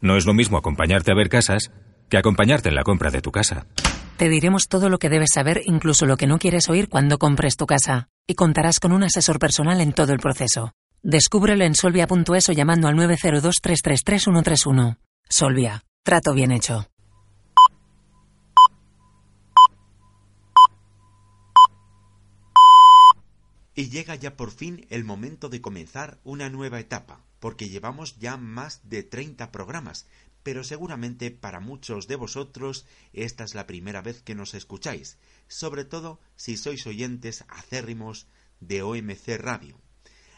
No es lo mismo acompañarte a ver casas que acompañarte en la compra de tu casa. Te diremos todo lo que debes saber, incluso lo que no quieres oír cuando compres tu casa. Y contarás con un asesor personal en todo el proceso. Descúbrelo en solvia.es o llamando al 902 333 131. Solvia. Trato bien hecho. Y llega ya por fin el momento de comenzar una nueva etapa, porque llevamos ya más de 30 programas, pero seguramente para muchos de vosotros esta es la primera vez que nos escucháis, sobre todo si sois oyentes acérrimos de OMC Radio.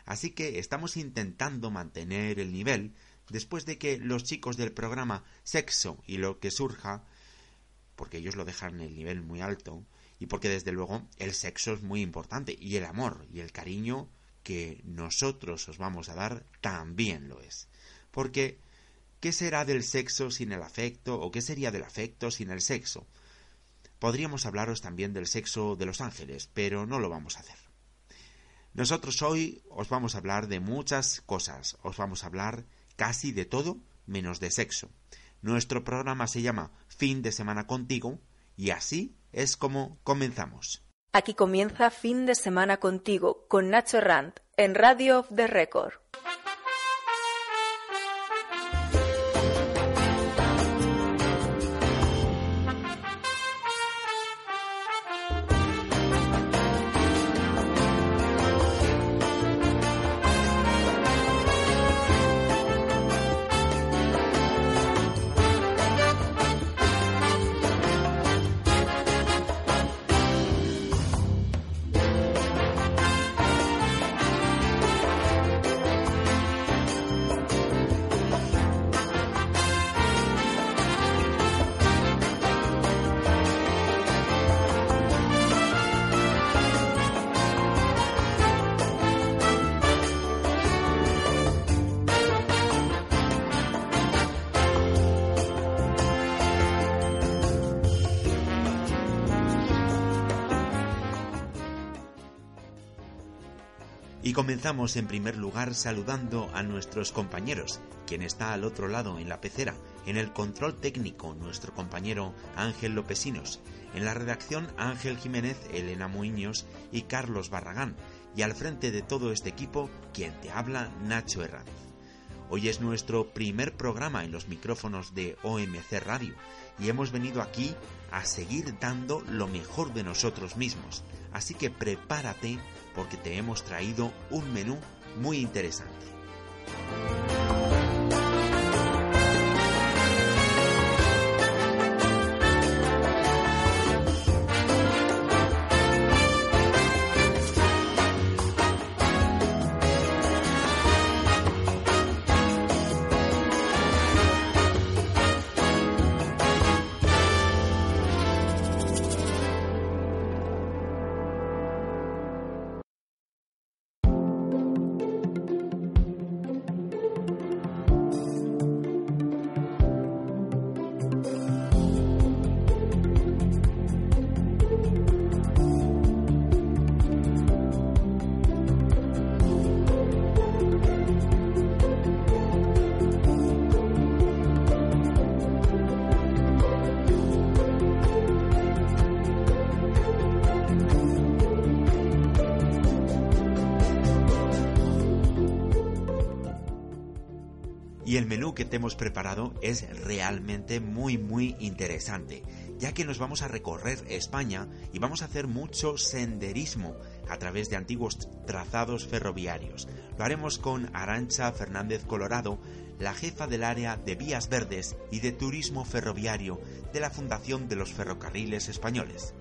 Así que estamos intentando mantener el nivel después de que los chicos del programa Sexo y lo que surja, porque ellos lo dejan el nivel muy alto, y porque desde luego el sexo es muy importante y el amor y el cariño que nosotros os vamos a dar también lo es. Porque, ¿qué será del sexo sin el afecto o qué sería del afecto sin el sexo? Podríamos hablaros también del sexo de los ángeles, pero no lo vamos a hacer. Nosotros hoy os vamos a hablar de muchas cosas, os vamos a hablar casi de todo menos de sexo. Nuestro programa se llama Fin de Semana contigo y así es como comenzamos. Aquí comienza fin de semana contigo con Nacho Rand en Radio of the Record. Y comenzamos en primer lugar saludando a nuestros compañeros, quien está al otro lado en la pecera, en el control técnico nuestro compañero Ángel Lopesinos, en la redacción Ángel Jiménez, Elena Muiños y Carlos Barragán, y al frente de todo este equipo quien te habla Nacho Herranz. Hoy es nuestro primer programa en los micrófonos de OMC Radio y hemos venido aquí a seguir dando lo mejor de nosotros mismos. Así que prepárate porque te hemos traído un menú muy interesante. Que te hemos preparado es realmente muy muy interesante, ya que nos vamos a recorrer España y vamos a hacer mucho senderismo a través de antiguos trazados ferroviarios. Lo haremos con Arancha Fernández Colorado, la jefa del área de vías verdes y de turismo ferroviario de la Fundación de los Ferrocarriles Españoles.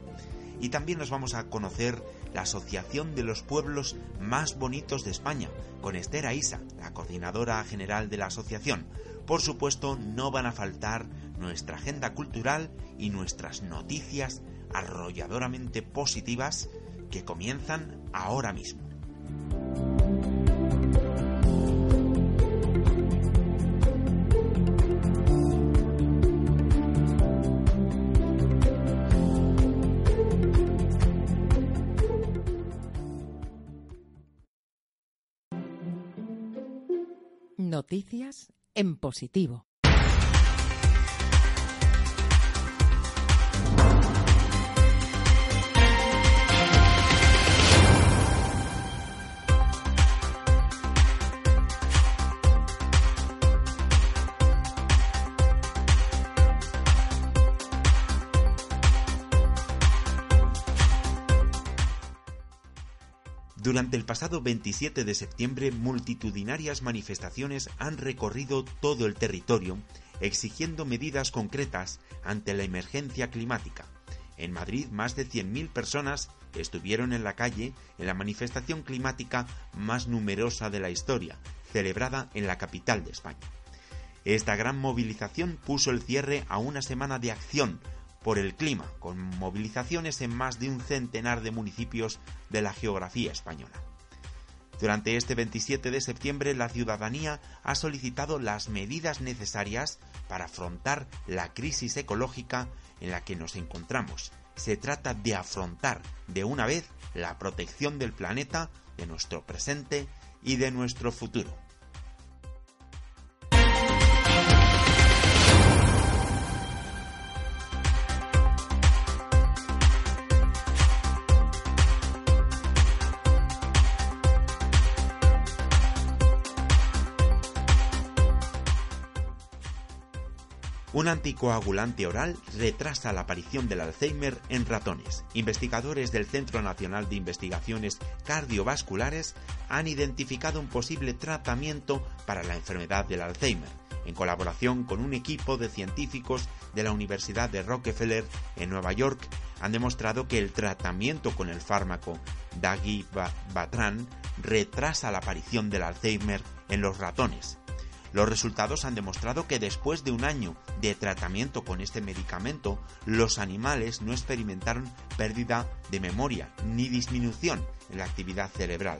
Y también nos vamos a conocer la Asociación de los Pueblos Más Bonitos de España, con Esther Aisa, la coordinadora general de la asociación. Por supuesto, no van a faltar nuestra agenda cultural y nuestras noticias arrolladoramente positivas que comienzan ahora mismo. Noticias en positivo. Durante el pasado 27 de septiembre, multitudinarias manifestaciones han recorrido todo el territorio exigiendo medidas concretas ante la emergencia climática. En Madrid, más de 100.000 personas estuvieron en la calle en la manifestación climática más numerosa de la historia, celebrada en la capital de España. Esta gran movilización puso el cierre a una semana de acción por el clima, con movilizaciones en más de un centenar de municipios de la geografía española. Durante este 27 de septiembre la ciudadanía ha solicitado las medidas necesarias para afrontar la crisis ecológica en la que nos encontramos. Se trata de afrontar de una vez la protección del planeta, de nuestro presente y de nuestro futuro. Un anticoagulante oral retrasa la aparición del Alzheimer en ratones. Investigadores del Centro Nacional de Investigaciones Cardiovasculares han identificado un posible tratamiento para la enfermedad del Alzheimer, en colaboración con un equipo de científicos de la Universidad de Rockefeller en Nueva York, han demostrado que el tratamiento con el fármaco Dagibatran retrasa la aparición del Alzheimer en los ratones los resultados han demostrado que después de un año de tratamiento con este medicamento, los animales no experimentaron pérdida de memoria ni disminución en la actividad cerebral.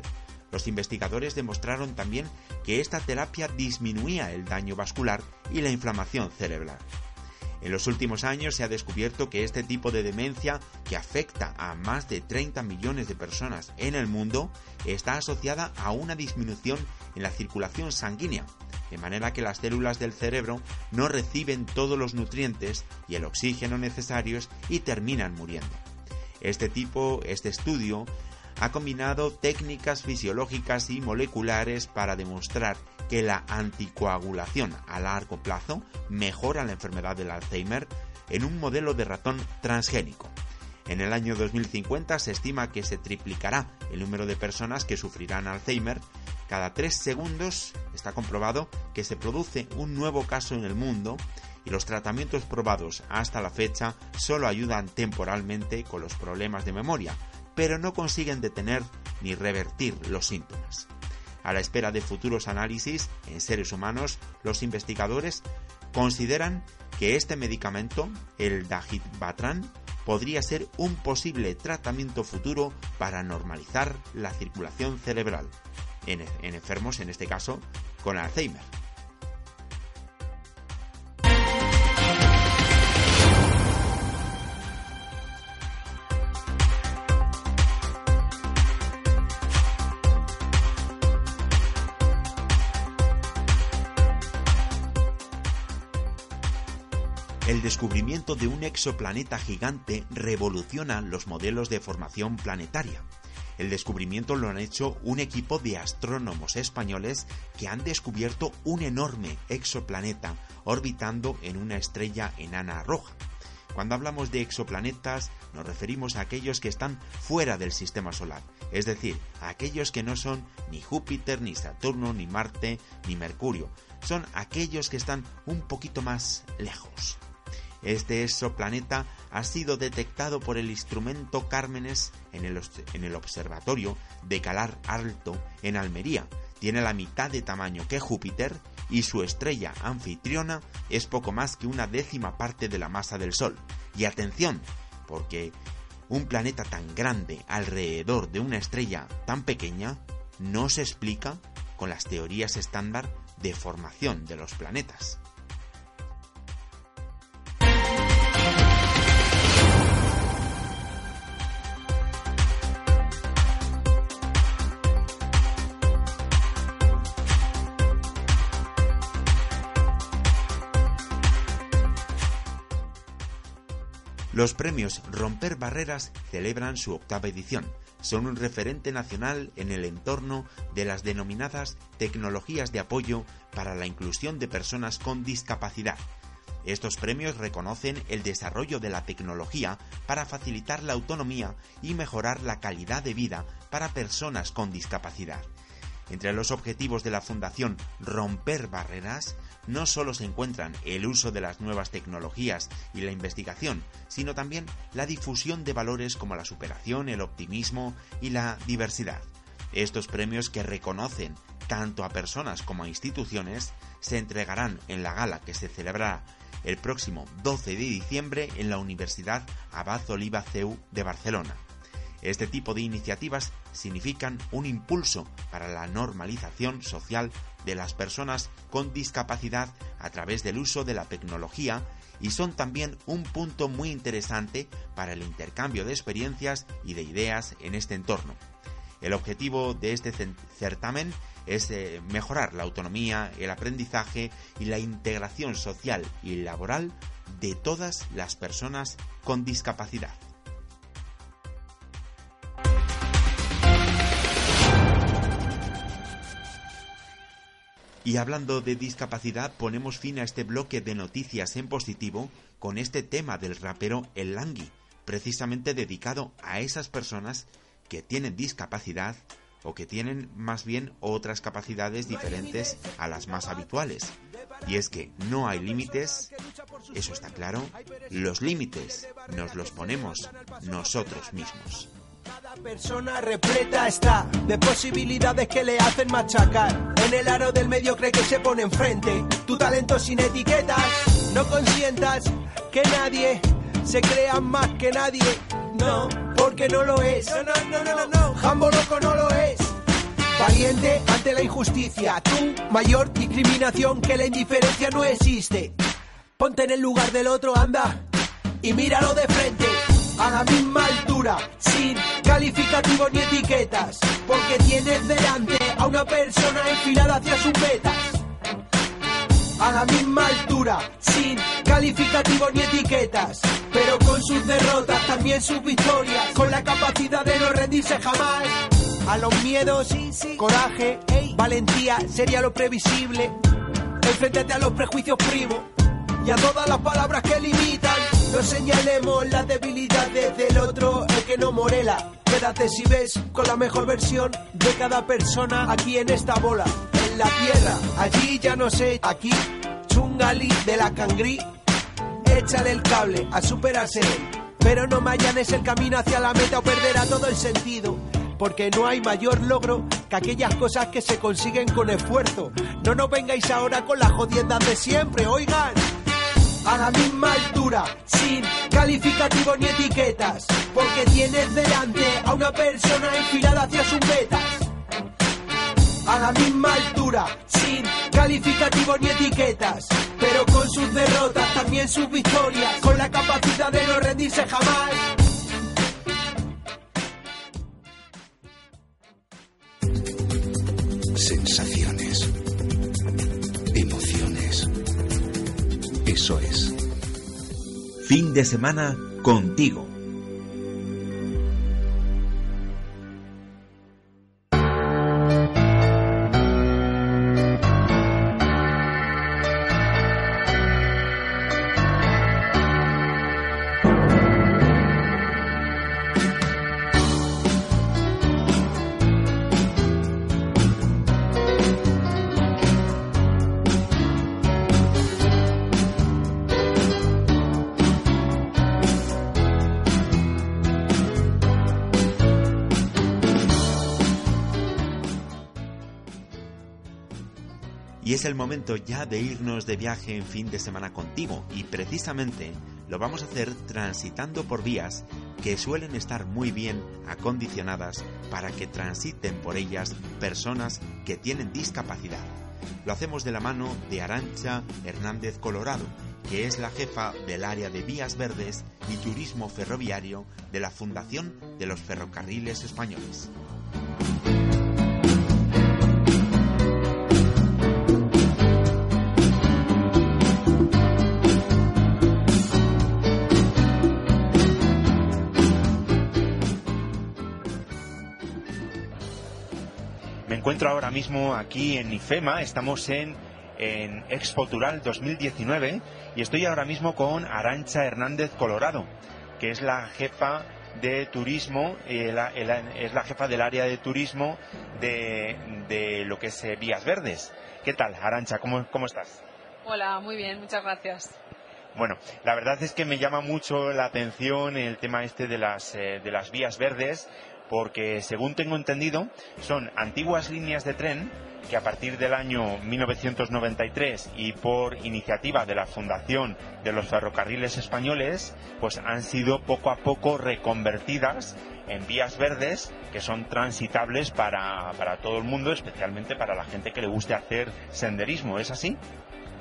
Los investigadores demostraron también que esta terapia disminuía el daño vascular y la inflamación cerebral. En los últimos años se ha descubierto que este tipo de demencia, que afecta a más de 30 millones de personas en el mundo, está asociada a una disminución en la circulación sanguínea, de manera que las células del cerebro no reciben todos los nutrientes y el oxígeno necesarios y terminan muriendo. Este tipo, este estudio, ha combinado técnicas fisiológicas y moleculares para demostrar que la anticoagulación a largo plazo mejora la enfermedad del Alzheimer en un modelo de ratón transgénico. En el año 2050 se estima que se triplicará el número de personas que sufrirán Alzheimer cada tres segundos está comprobado que se produce un nuevo caso en el mundo y los tratamientos probados hasta la fecha solo ayudan temporalmente con los problemas de memoria, pero no consiguen detener ni revertir los síntomas. A la espera de futuros análisis en seres humanos, los investigadores consideran que este medicamento, el Dagitbatran, podría ser un posible tratamiento futuro para normalizar la circulación cerebral en, enfermos, en este caso, con Alzheimer. El descubrimiento de un exoplaneta gigante revoluciona los modelos de formación planetaria. El descubrimiento lo han hecho un equipo de astrónomos españoles que han descubierto un enorme exoplaneta orbitando en una estrella enana roja. Cuando hablamos de exoplanetas nos referimos a aquellos que están fuera del sistema solar, es decir, a aquellos que no son ni Júpiter, ni Saturno, ni Marte, ni Mercurio, son aquellos que están un poquito más lejos. Este exoplaneta ha sido detectado por el instrumento Cármenes en el, observatorio de Calar Alto en Almería. Tiene la mitad de tamaño que Júpiter y su estrella anfitriona es poco más que una décima parte de la masa del Sol. Y atención, porque un planeta tan grande alrededor de una estrella tan pequeña no se explica con las teorías estándar de formación de los planetas. Los premios Romper Barreras celebran su octava edición. Son un referente nacional en el entorno de las denominadas tecnologías de apoyo para la inclusión de personas con discapacidad. Estos premios reconocen el desarrollo de la tecnología para facilitar la autonomía y mejorar la calidad de vida para personas con discapacidad. Entre los objetivos de la Fundación Romper Barreras no solo se encuentran el uso de las nuevas tecnologías y la investigación, sino también la difusión de valores como la superación, el optimismo y la diversidad. Estos premios que reconocen tanto a personas como a instituciones se entregarán en la gala que se celebrará el próximo 12 de diciembre en la Universidad Abad Oliva CEU de Barcelona. Este tipo de iniciativas significan un impulso para la normalización social de las personas con discapacidad a través del uso de la tecnología y son también un punto muy interesante para el intercambio de experiencias y de ideas en este entorno. El objetivo de este certamen es eh, mejorar la autonomía, el aprendizaje y la integración social y laboral de todas las personas con discapacidad. Y hablando de discapacidad, ponemos fin a este bloque de noticias en positivo con este tema del rapero El Langui, precisamente dedicado a esas personas que tienen discapacidad o que tienen más bien otras capacidades diferentes a las más habituales. Y es que no hay límites, eso está claro, los límites nos los ponemos nosotros mismos. Cada persona repleta está de posibilidades que le hacen machacar. En el aro del medio cree que se pone enfrente. Tu talento sin etiquetas. No consientas que nadie se crea más que nadie. No, porque no lo es. No, no, no, no, no. Jambo loco no lo es. Valiente ante la injusticia. Tu mayor discriminación que la indiferencia no existe. Ponte en el lugar del otro, anda. Y míralo de frente a la misma altura, sin calificativos ni etiquetas, porque tienes delante a una persona enfilada hacia sus metas. A la misma altura, sin calificativos ni etiquetas, pero con sus derrotas, también sus victorias, con la capacidad de no rendirse jamás. A los miedos, coraje, valentía sería lo previsible. Enfréntate a los prejuicios primos y a todas las palabras que limitan. No señalemos las debilidades del otro, el que no morela. Quédate si ves con la mejor versión de cada persona aquí en esta bola, en la tierra. Allí ya no sé, aquí, chungali de la cangrí. Échale el cable a superarse Pero no me allanes el camino hacia la meta o perderá todo el sentido porque no hay mayor logro que aquellas cosas que se consiguen con esfuerzo. No nos vengáis ahora con las jodiendas de siempre, oigan a la misma altura, sin calificativos ni etiquetas, porque tienes delante a una persona enfilada hacia sus metas. A la misma altura, sin calificativos ni etiquetas, pero con sus derrotas, también sus victorias, con la capacidad de no rendirse jamás. Sensaciones Fin de semana contigo. Es el momento ya de irnos de viaje en fin de semana contigo y precisamente lo vamos a hacer transitando por vías que suelen estar muy bien acondicionadas para que transiten por ellas personas que tienen discapacidad. Lo hacemos de la mano de Arancha Hernández Colorado, que es la jefa del área de vías verdes y turismo ferroviario de la Fundación de los Ferrocarriles Españoles. Encuentro ahora mismo aquí en IFEMA, estamos en en Expo Tural 2019 y estoy ahora mismo con Arancha Hernández Colorado, que es la jefa de turismo, eh, es la jefa del área de turismo de, lo que es eh, Vías Verdes. ¿Qué tal, Arancha? ¿Cómo, cómo estás? Hola, muy bien, muchas gracias. Bueno, la verdad es que me llama mucho la atención el tema este de las, eh, de las vías verdes, porque según tengo entendido, son antiguas líneas de tren que a partir del año 1993 y por iniciativa de la Fundación de los Ferrocarriles Españoles, pues han sido poco a poco reconvertidas en vías verdes que son transitables para, para todo el mundo, especialmente para la gente que le guste hacer senderismo. ¿Es así?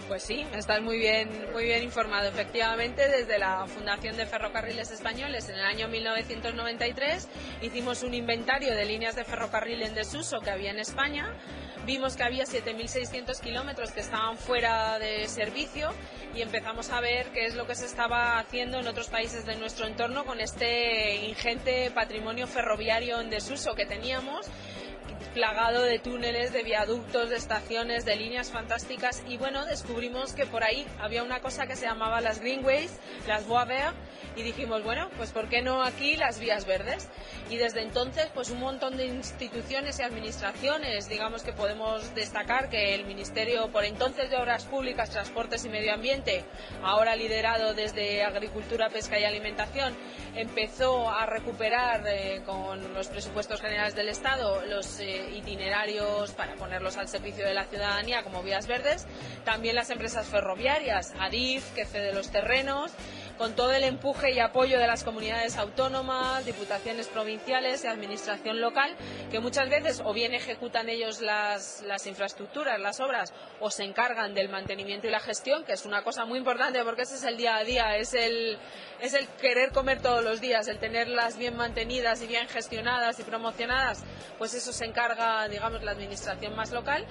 Pues sí, estás muy bien, muy bien informado. Efectivamente, desde la Fundación de Ferrocarriles Españoles en el año 1993 hicimos un inventario de líneas de ferrocarril en desuso que había en España. Vimos que había 7.600 kilómetros que estaban fuera de servicio y empezamos a ver qué es lo que se estaba haciendo en otros países de nuestro entorno con este ingente patrimonio ferroviario en desuso que teníamos plagado de túneles, de viaductos, de estaciones, de líneas fantásticas y bueno, descubrimos que por ahí había una cosa que se llamaba las Greenways, las Voies Verts y dijimos, bueno, pues ¿por qué no aquí las vías verdes? Y desde entonces, pues un montón de instituciones y administraciones, digamos que podemos destacar que el Ministerio por entonces de Obras Públicas, Transportes y Medio Ambiente, ahora liderado desde Agricultura, Pesca y Alimentación, empezó a recuperar eh, con los presupuestos generales del Estado los eh, itinerarios para ponerlos al servicio de la ciudadanía como vías verdes, también las empresas ferroviarias, ADIF, que cede los terrenos, con todo el empuje y apoyo de las comunidades autónomas, diputaciones provinciales y administración local, que muchas veces o bien ejecutan ellos las, infraestructuras, las obras, o se encargan del mantenimiento y la gestión, que es una cosa muy importante porque ese es el día a día, es el, es el querer comer todos los días, el tenerlas bien mantenidas y bien gestionadas y promocionadas, pues eso se encarga, digamos, la administración más local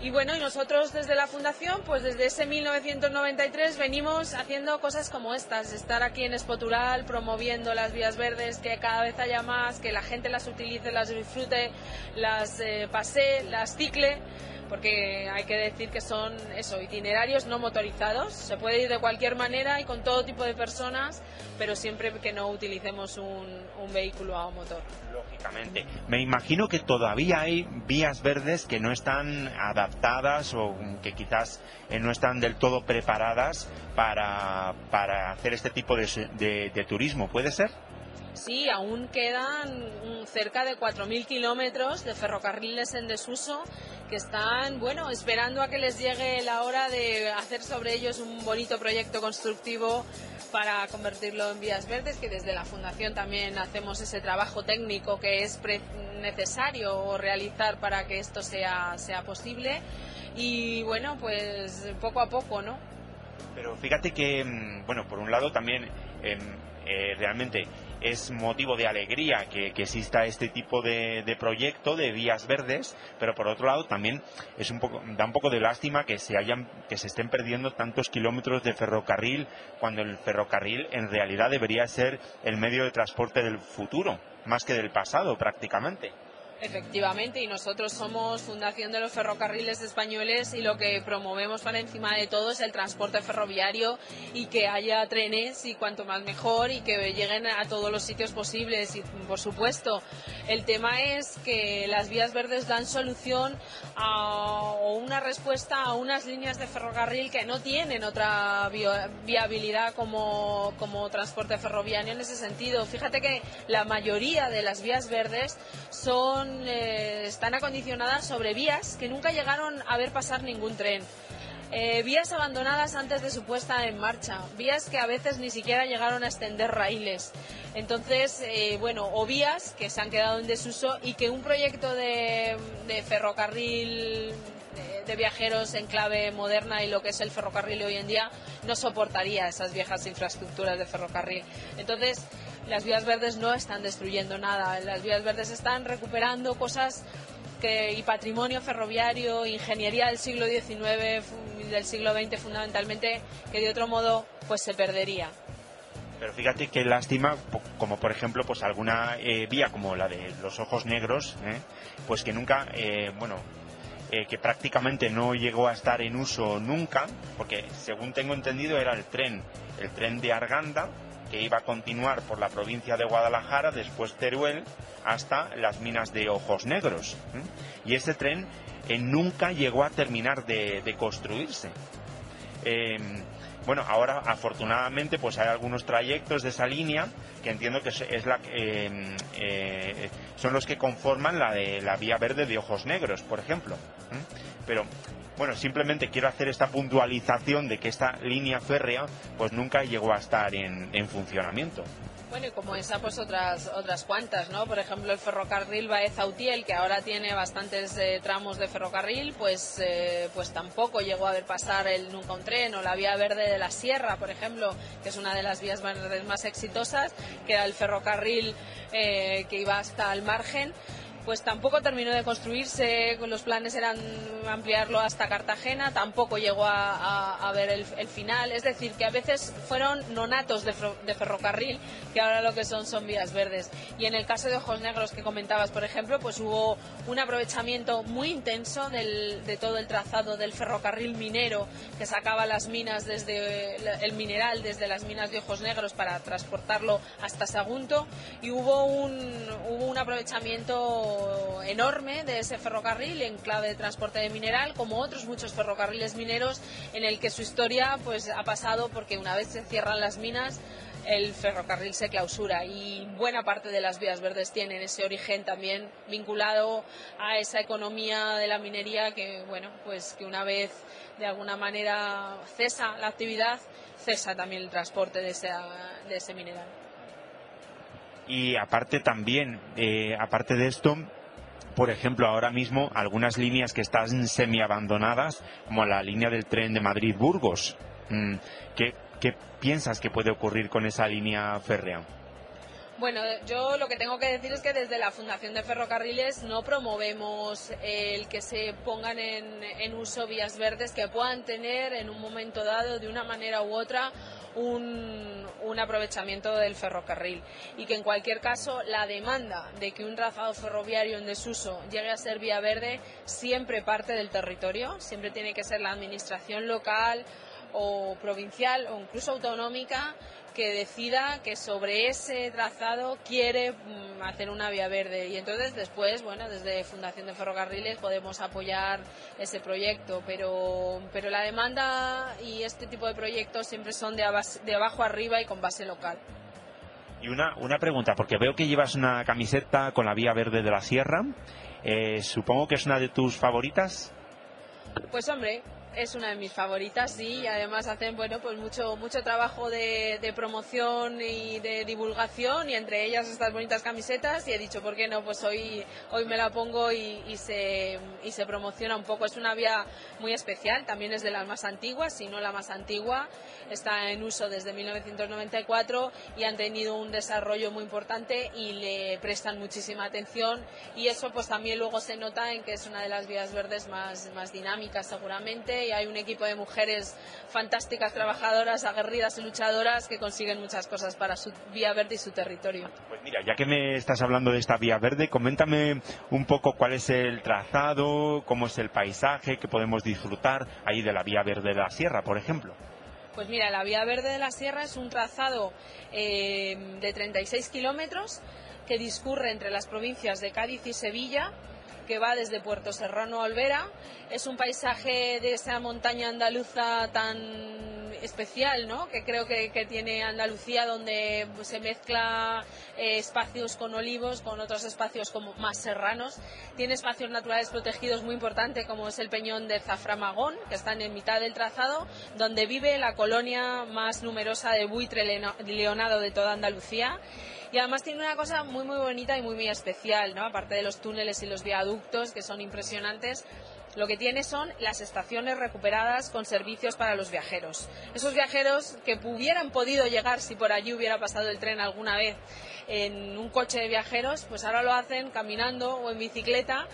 y bueno, y nosotros desde la Fundación, pues desde ese 1993 venimos haciendo cosas como estas, estar aquí en Espotural promoviendo las vías verdes, que cada vez haya más, que la gente las utilice, las disfrute, las eh, pase, las cicle porque hay que decir que son eso, itinerarios no motorizados. Se puede ir de cualquier manera y con todo tipo de personas, pero siempre que no utilicemos un, vehículo a motor. Me imagino que todavía hay vías verdes que no están adaptadas o que quizás eh, no están del todo preparadas para, para hacer este tipo de turismo. ¿Puede ser? Sí, aún quedan cerca de 4.000 kilómetros de ferrocarriles en desuso que están, bueno, esperando a que les llegue la hora de hacer sobre ellos un bonito proyecto constructivo para convertirlo en vías verdes, que desde la Fundación también hacemos ese trabajo técnico que es necesario realizar para que esto sea, sea posible. Y bueno, pues poco a poco, ¿no? Pero fíjate que, mm, bueno, por un lado también em, eh, realmente es motivo de alegría que, exista este tipo de, proyecto de vías verdes, pero por otro lado también es un poco, da un poco de lástima que se hayan, que se estén perdiendo tantos kilómetros de ferrocarril cuando el ferrocarril en realidad debería ser el medio de transporte del futuro, más que del pasado prácticamente. Efectivamente, y nosotros somos Fundación de los Ferrocarriles Españoles y lo que promovemos para encima de todo es el transporte ferroviario y que haya trenes y cuanto más mejor y que lleguen a todos los sitios posibles. Y por supuesto, el tema es que las vías verdes dan solución o una respuesta a unas líneas de ferrocarril que no tienen otra viabilidad como, como transporte ferroviario en ese sentido. Fíjate que la mayoría de las vías verdes son eh, están acondicionadas sobre vías que nunca llegaron a ver pasar ningún tren. Eh, vías abandonadas antes de su puesta en marcha, vías que a veces ni siquiera llegaron a extender raíles. Entonces, eh, bueno, o vías que se han quedado en desuso y que un proyecto de, ferrocarril de, viajeros en clave moderna y lo que es el ferrocarril hoy en día no soportaría esas viejas infraestructuras de ferrocarril. Entonces, las vías verdes no están destruyendo nada, las vías verdes están recuperando cosas que, y patrimonio ferroviario, ingeniería del siglo XIX, del siglo XX fundamentalmente, que de otro modo pues se perdería. Pero fíjate qué lástima, como por ejemplo, pues alguna eh, vía como la de los ojos negros, ¿eh? pues que nunca, eh, bueno, eh, que prácticamente no llegó a estar en uso nunca, porque según tengo entendido era el tren, el tren de Arganda, iba a continuar por la provincia de Guadalajara, después Teruel, hasta las minas de Ojos Negros. Y ese tren eh, nunca llegó a terminar de, construirse. Em, bueno, ahora afortunadamente pues hay algunos trayectos de esa línea que entiendo que es la em, eh, son los que conforman la de la vía verde de Ojos Negros, por ejemplo. Pero bueno, simplemente quiero hacer esta puntualización de que esta línea férrea pues nunca llegó a estar en, funcionamiento. Bueno, y como esa, pues otras otras cuantas, ¿no? Por ejemplo, el ferrocarril Baeza-Utiel, que ahora tiene bastantes eh, tramos de ferrocarril, pues eh, pues tampoco llegó a ver pasar el nunca un tren, o la vía verde de la Sierra, por ejemplo, que es una de las vías verdes más exitosas, que era el ferrocarril eh, que iba hasta el margen pues tampoco terminó de construirse, los planes eran ampliarlo hasta Cartagena, tampoco llegó a, ver el, final, es decir, que a veces fueron nonatos de, ferrocarril, que ahora lo que son son vías verdes. Y en el caso de Ojos Negros que comentabas, por ejemplo, pues hubo un aprovechamiento muy intenso de todo el trazado del ferrocarril minero que sacaba las minas desde el mineral desde las minas de Ojos Negros para transportarlo hasta Sagunto y hubo un, hubo un aprovechamiento enorme de ese ferrocarril en clave de transporte de mineral, como otros muchos ferrocarriles mineros en el que su historia pues ha pasado porque una vez se cierran las minas el ferrocarril se clausura. Y buena parte de las vías verdes tienen ese origen también vinculado a esa economía de la minería que bueno pues que una vez de alguna manera cesa la actividad cesa también el transporte de, de ese mineral y aparte también, eh, aparte de esto, por ejemplo, ahora mismo algunas líneas que están semi-abandonadas, como la línea del tren de Madrid-Burgos. Mm, ¿Qué, ¿Qué piensas que puede ocurrir con esa línea férrea? Bueno, yo lo que tengo que decir es que desde la Fundación de Ferrocarriles no promovemos el que se pongan en, uso vías verdes que puedan tener en un momento dado, de una manera u otra, un, un, aprovechamiento del ferrocarril y que en cualquier caso la demanda de que un trazado ferroviario en desuso llegue a ser vía verde siempre parte del territorio, siempre tiene que ser la administración local o provincial o incluso autonómica que decida que sobre ese trazado quiere mm, hacer una vía verde y entonces después, bueno, desde Fundación de Ferrocarriles podemos apoyar ese proyecto, pero, pero la demanda y este tipo de proyectos siempre son de, de abajo arriba y con base local. Y una, una pregunta, porque veo que llevas una camiseta con la vía verde de la sierra. Eh, supongo que es una de tus favoritas. Pues hombre, es una de mis favoritas, sí, y además hacen bueno pues mucho mucho trabajo de, promoción y de divulgación y entre ellas estas bonitas camisetas y he dicho por qué no pues hoy hoy me la pongo y, se y se promociona un poco. Es una vía muy especial también es de las más antiguas si no la más antigua está en uso desde 1994 y han tenido un desarrollo muy importante y le prestan muchísima atención y eso pues también luego se nota en que es una de las vías verdes más más dinámicas seguramente y hay un equipo de mujeres fantásticas, trabajadoras, aguerridas y luchadoras que consiguen muchas cosas para su vía verde y su territorio. Pues mira, ya que me estás hablando de esta vía verde, coméntame un poco cuál es el trazado, cómo es el paisaje que podemos disfrutar ahí de la vía verde de la sierra, por ejemplo. Pues mira, la vía verde de la sierra es un trazado eh, de 36 kilómetros que discurre entre las provincias de Cádiz y Sevilla que va desde Puerto Serrano a Olvera. Es un paisaje de esa montaña andaluza tan especial, ¿no? Que creo que, tiene Andalucía, donde se mezcla eh, espacios con olivos con otros espacios como más serranos. Tiene espacios naturales protegidos muy importantes, como es el Peñón de Zaframagón, que está en mitad del trazado, donde vive la colonia más numerosa de buitre leonado de toda Andalucía. Y además tiene una cosa muy muy bonita y muy muy especial, ¿no? Aparte de los túneles y los viaductos que son impresionantes, lo que tiene son las estaciones recuperadas con servicios para los viajeros. Esos viajeros que hubieran podido llegar si por allí hubiera pasado el tren alguna vez en un coche de viajeros, pues ahora lo hacen caminando o en bicicleta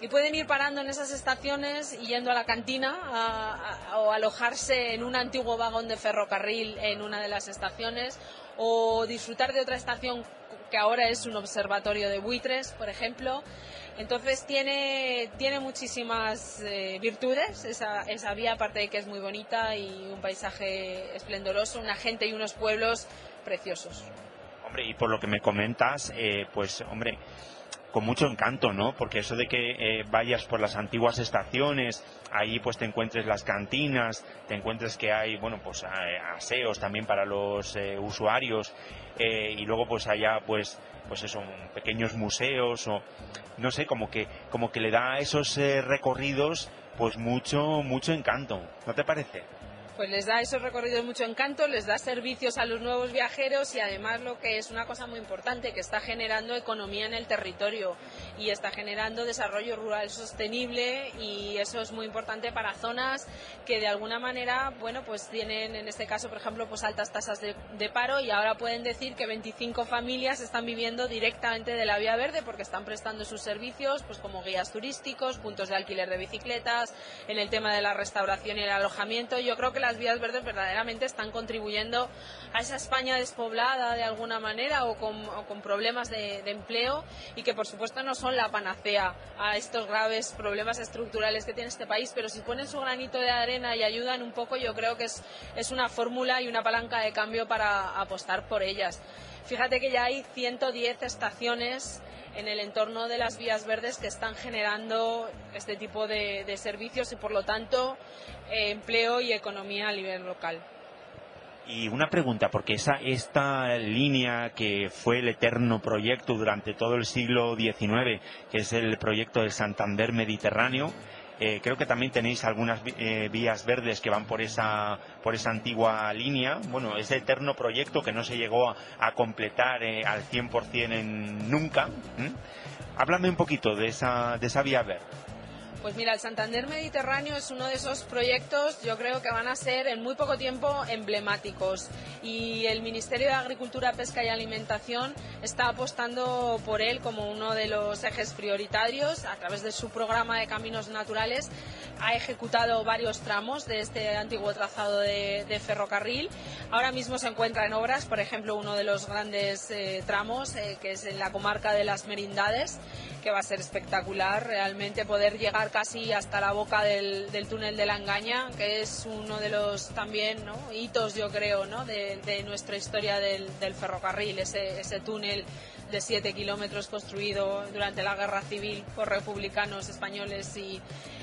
y pueden ir parando en esas estaciones y yendo a la cantina o alojarse en un antiguo vagón de ferrocarril en una de las estaciones o disfrutar de otra estación que ahora es un observatorio de buitres, por ejemplo. Entonces tiene, tiene muchísimas eh, virtudes esa, esa vía, aparte de que es muy bonita y un paisaje esplendoroso, una gente y unos pueblos preciosos. Hombre, y por lo que me comentas, eh, pues hombre, con mucho encanto, ¿no? Porque eso de que eh, vayas por las antiguas estaciones, ahí pues te encuentres las cantinas, te encuentres que hay, bueno, pues aseos también para los usuarios y luego pues allá pues pues eso, pequeños museos o no sé, como que como que le da a esos eh, recorridos pues mucho mucho encanto, ¿no te parece? Pues les da esos recorridos mucho encanto, les da servicios a los nuevos viajeros y además lo que es una cosa muy importante, que está generando economía en el territorio y está generando desarrollo rural sostenible y eso es muy importante para zonas que de alguna manera, bueno, pues tienen en este caso, por ejemplo, pues altas tasas de, paro y ahora pueden decir que 25 familias están viviendo directamente de la vía verde porque están prestando sus servicios, pues como guías turísticos, puntos de alquiler de bicicletas, en el tema de la restauración y el alojamiento. Yo creo que las vías verdes verdaderamente están contribuyendo a esa España despoblada de alguna manera o con, problemas de, empleo y que por supuesto no son la panacea a estos graves problemas estructurales que tiene este país, pero si ponen su granito de arena y ayudan un poco, yo creo que es, es una fórmula y una palanca de cambio para apostar por ellas. Fíjate que ya hay 110 estaciones en el entorno de las vías verdes que están generando este tipo de, servicios y, por lo tanto, eh, empleo y economía a nivel local. Y una pregunta, porque esa, esta línea que fue el eterno proyecto durante todo el siglo XIX, que es el proyecto del Santander Mediterráneo, eh, creo que también tenéis algunas eh, vías verdes que van por esa, por esa antigua línea. Bueno, ese eterno proyecto que no se llegó a, completar eh, al 100% en nunca. Háblame un poquito de esa, de esa vía verde. Pues mira, el Santander Mediterráneo es uno de esos proyectos, yo creo que van a ser en muy poco tiempo emblemáticos. Y el Ministerio de Agricultura, Pesca y Alimentación está apostando por él como uno de los ejes prioritarios. A través de su programa de caminos naturales ha ejecutado varios tramos de este antiguo trazado de, ferrocarril. Ahora mismo se encuentra en obras, por ejemplo, uno de los grandes eh, tramos, eh, que es en la comarca de las Merindades que va a ser espectacular realmente poder llegar casi hasta la boca del, túnel de la Engaña, que es uno de los también hitos, yo creo, ¿no? de, nuestra historia del, ferrocarril, ese, túnel de siete kilómetros construido durante la guerra civil por republicanos españoles y,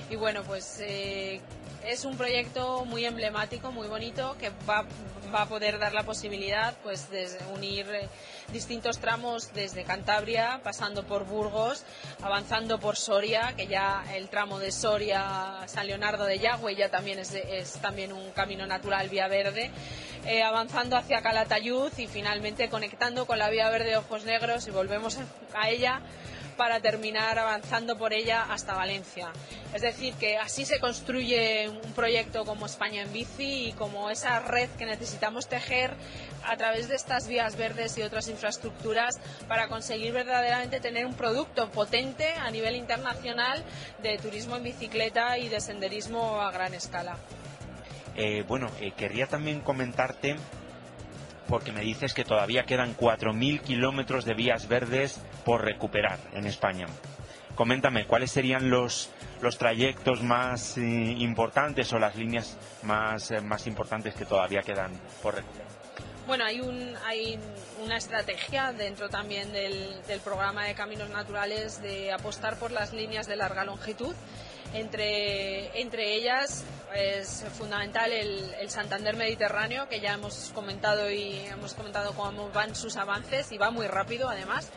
y bueno, pues eh, es un proyecto muy emblemático, muy bonito, que va, a poder dar la posibilidad pues, de unir eh, distintos tramos desde Cantabria, pasando por Burgos, avanzando por Soria, que ya el tramo de Soria San Leonardo de Yagüe ya también es, es también un camino natural vía verde, eh, avanzando hacia Calatayud y finalmente conectando con la vía verde de Ojos Negros y volvemos a ella para terminar avanzando por ella hasta Valencia. Es decir, que así se construye un proyecto como España en bici y como esa red que necesitamos tejer a través de estas vías verdes y otras infraestructuras para conseguir verdaderamente tener un producto potente a nivel internacional de turismo en bicicleta y de senderismo a gran escala. Eh, bueno, eh, querría también comentarte porque me dices que todavía quedan 4.000 kilómetros de vías verdes por recuperar en España. Coméntame, ¿cuáles serían los, los trayectos más eh, importantes o las líneas más, eh, más importantes que todavía quedan por recuperar? Bueno, hay, un, hay una estrategia dentro también del, del programa de Caminos Naturales de apostar por las líneas de larga longitud entre, entre ellas es fundamental el, Santander Mediterráneo, que ya hemos comentado y hemos comentado cómo van sus avances y va muy rápido además.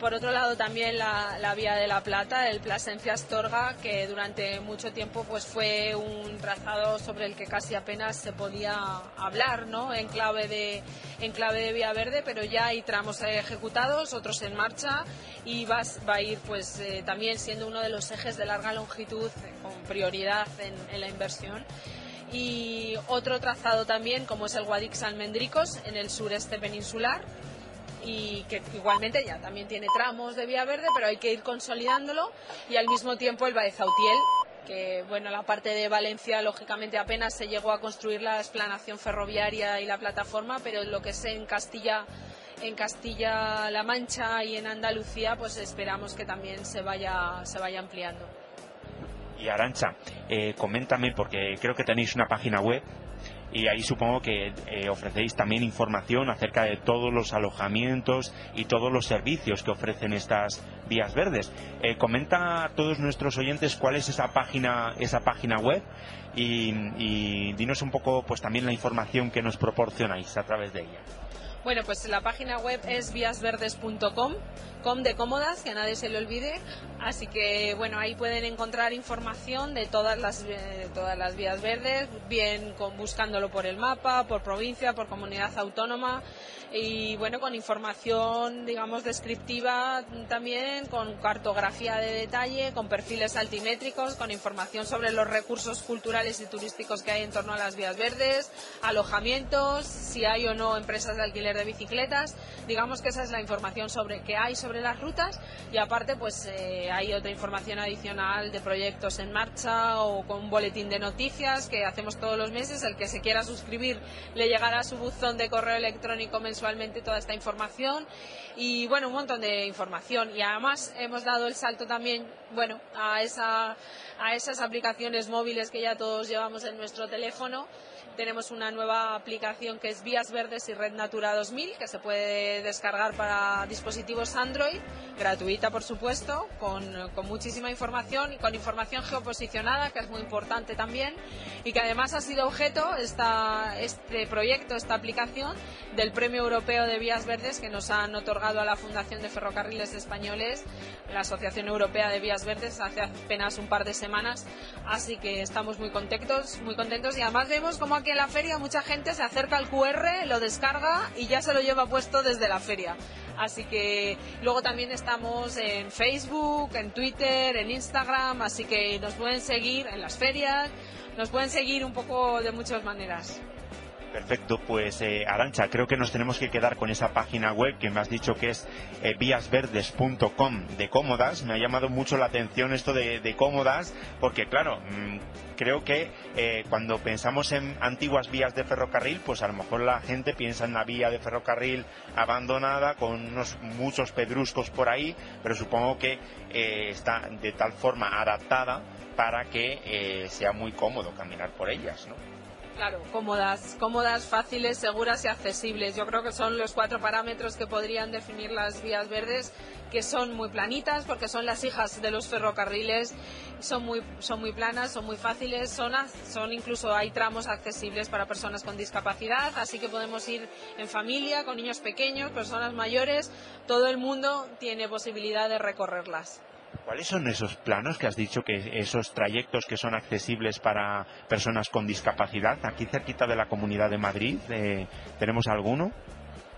Por otro lado también la, Vía de la Plata, el Plasencia Astorga, que durante mucho tiempo pues fue un trazado sobre el que casi apenas se podía hablar, ¿no? En clave de, en clave de Vía Verde, pero ya hay tramos ejecutados, otros en marcha y va, va a ir pues eh, también siendo uno de los ejes de larga longitud con prioridad en, en la inversión y otro trazado también como es el Guadix Almendricos en el sureste peninsular y que igualmente ya también tiene tramos de vía verde, pero hay que ir consolidándolo y al mismo tiempo el Baezautiel que bueno, la parte de Valencia lógicamente apenas se llegó a construir la explanación ferroviaria y la plataforma, pero lo que es en Castilla en Castilla-La Mancha y en Andalucía, pues esperamos que también se vaya, se vaya ampliando. Y Arancha, eh, coméntame, porque creo que tenéis una página web y ahí supongo que eh, ofrecéis también información acerca de todos los alojamientos y todos los servicios que ofrecen estas vías verdes. Eh, comenta a todos nuestros oyentes cuál es esa página, esa página web y, y dinos un poco pues también la información que nos proporcionáis a través de ella. Bueno, pues la página web es víasverdes.com, com de cómodas, que a nadie se le olvide. Así que, bueno, ahí pueden encontrar información de todas las, eh, todas las vías verdes, bien buscándolo por el mapa, por provincia, por comunidad autónoma y bueno, con información, digamos, descriptiva también, con cartografía de detalle, con perfiles altimétricos, con información sobre los recursos culturales y turísticos que hay en torno a las vías verdes, alojamientos, si hay o no empresas de alquiler de bicicletas. Digamos que esa es la información sobre qué hay sobre las rutas y aparte pues eh, hay otra información adicional de proyectos en marcha o con un boletín de noticias que hacemos todos los meses. El que se quiera suscribir le llegará a su buzón de correo electrónico mensual toda esta información y bueno, un montón de información. Y además hemos dado el salto también, bueno, a, esa, a esas aplicaciones móviles que ya todos llevamos en nuestro teléfono tenemos una nueva aplicación que es Vías Verdes y Red Natura 2000, que se puede descargar para dispositivos Android, gratuita por supuesto, con, muchísima información y con información geoposicionada, que es muy importante también, y que además ha sido objeto esta, este proyecto, esta aplicación, del Premio Europeo de Vías Verdes que nos han otorgado a la Fundación de Ferrocarriles Españoles, la Asociación Europea de Vías Verdes, hace apenas un par de semanas. Así que estamos muy contentos, muy contentos y además vemos como en la feria mucha gente se acerca al QR, lo descarga y ya se lo lleva puesto desde la feria. Así que luego también estamos en Facebook, en Twitter, en Instagram, así que nos pueden seguir en las ferias, nos pueden seguir un poco de muchas maneras. Perfecto, pues eh, Arancha, creo que nos tenemos que quedar con esa página web que me has dicho que es eh, víasverdes.com de cómodas. Me ha llamado mucho la atención esto de, cómodas, porque claro, mm, creo que eh, cuando pensamos en antiguas vías de ferrocarril, pues a lo mejor la gente piensa en una vía de ferrocarril abandonada con unos muchos pedruscos por ahí, pero supongo que está de tal forma adaptada para que sea muy cómodo caminar por ellas, ¿no? Claro, cómodas, cómodas, fáciles, seguras y accesibles. Yo creo que son los cuatro parámetros que podrían definir las vías verdes, que son muy planitas, porque son las hijas de los ferrocarriles, son muy, son muy planas, son muy fáciles, son, son incluso hay tramos accesibles para personas con discapacidad, así que podemos ir en familia, con niños pequeños, personas mayores, todo el mundo tiene posibilidad de recorrerlas. ¿Cuáles son esos planos que has dicho que esos trayectos que son accesibles para personas con discapacidad? Aquí cerquita de la Comunidad de Madrid, eh, ¿tenemos alguno?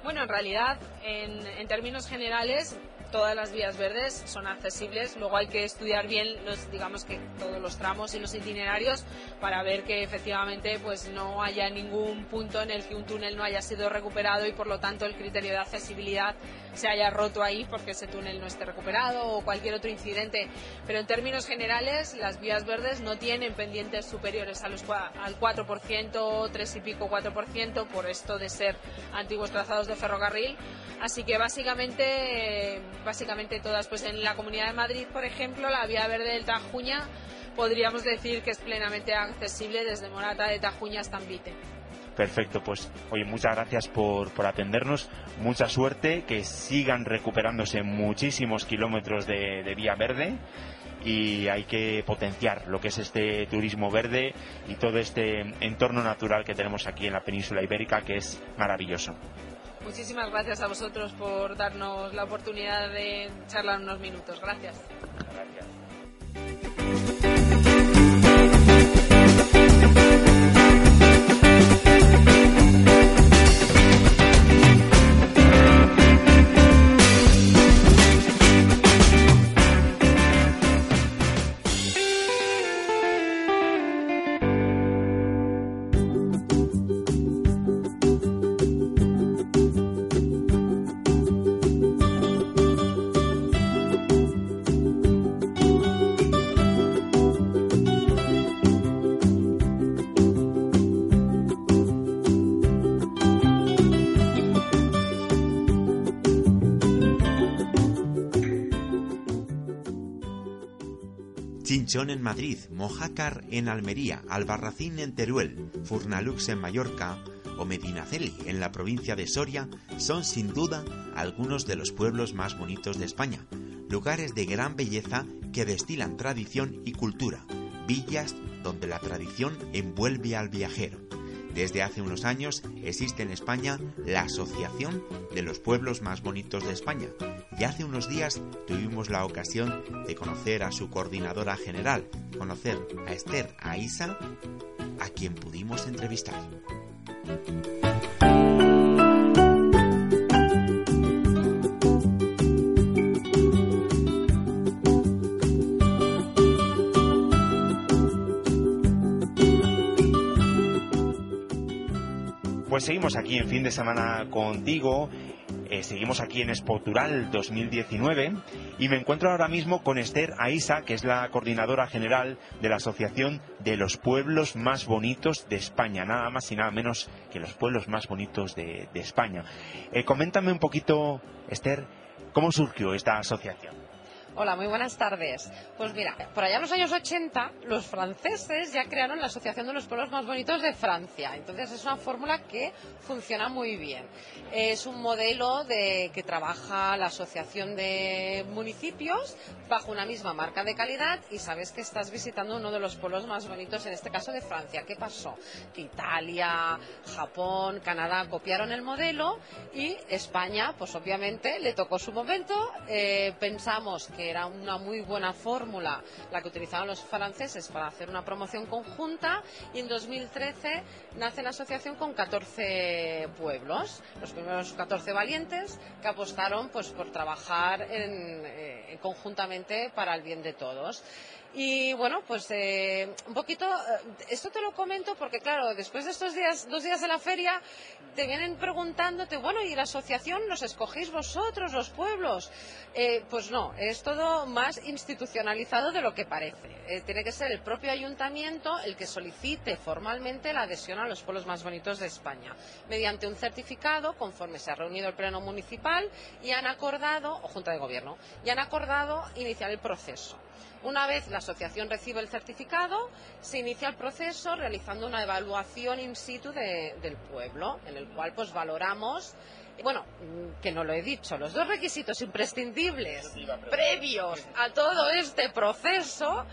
Bueno, en realidad, en, términos generales, todas las vías verdes son accesibles. Luego hay que estudiar bien los, digamos que todos los tramos y los itinerarios para ver que efectivamente pues no haya ningún punto en el que un túnel no haya sido recuperado y por lo tanto el criterio de accesibilidad se haya roto ahí porque ese túnel no esté recuperado o cualquier otro incidente. Pero en términos generales, las vías verdes no tienen pendientes superiores a los, al 4%, 3 y pico 4% por esto de ser antiguos trazados de ferrocarril. Así que básicamente, básicamente todas, pues en la Comunidad de Madrid, por ejemplo, la vía verde del Tajuña podríamos decir que es plenamente accesible desde Morata de Tajuña hasta Ambite. Perfecto, pues oye, muchas gracias por, por, atendernos, mucha suerte, que sigan recuperándose muchísimos kilómetros de, de, vía verde y hay que potenciar lo que es este turismo verde y todo este entorno natural que tenemos aquí en la península ibérica que es maravilloso. Muchísimas gracias a vosotros por darnos la oportunidad de charlar unos minutos. Gracias. Chinchón en Madrid, Mojácar en Almería, Albarracín en Teruel, Furnalux en Mallorca o Medinaceli en la provincia de Soria son sin duda algunos de los pueblos más bonitos de España, lugares de gran belleza que destilan tradición y cultura, villas donde la tradición envuelve al viajero. Desde hace unos años existe en España la Asociación de los Pueblos Más Bonitos de España y hace unos días tuvimos la ocasión de conocer a su coordinadora general, conocer a Esther Aisa, a quien pudimos entrevistar. Pues seguimos aquí en fin de semana contigo, eh, seguimos aquí en Expotural 2019 y me encuentro ahora mismo con Esther Aisa, que es la coordinadora general de la Asociación de los Pueblos Más Bonitos de España, nada más y nada menos que los pueblos más bonitos de, España. Eh, coméntame un poquito, Esther, cómo surgió esta asociación. Hola, muy buenas tardes. Pues mira, por allá en los años 80, los franceses ya crearon la Asociación de los Pueblos Más Bonitos de Francia. Entonces es una fórmula que funciona muy bien. Es un modelo de que trabaja la Asociación de Municipios bajo una misma marca de calidad y sabes que estás visitando uno de los pueblos más bonitos, en este caso de Francia. ¿Qué pasó? Que Italia, Japón, Canadá copiaron el modelo y España, pues obviamente le tocó su momento. Eh, pensamos que era una muy buena fórmula la que utilizaban los franceses para hacer una promoción conjunta y en 2013 nace la asociación con 14 pueblos, los primeros 14 valientes que apostaron pues por trabajar eh, conjuntamente para el bien de todos. Y bueno, pues eh, un poquito, eh, esto te lo comento porque claro, después de estos días, dos días de la feria, te vienen preguntándote, bueno, ¿y la asociación los escogéis vosotros, los pueblos? Eh, pues no, es todo más institucionalizado de lo que parece. tiene que ser el propio ayuntamiento el que solicite formalmente la adhesión a los pueblos más bonitos de España, mediante un certificado conforme se ha reunido el Pleno Municipal y han acordado, o Junta de Gobierno, y han acordado iniciar el proceso. Una vez la asociación recibe el certificado, se inicia el proceso realizando una evaluación in situ del pueblo, en el cual pues valoramos bueno, mm, que no lo he dicho, los dos requisitos imprescindibles previos a todo este proceso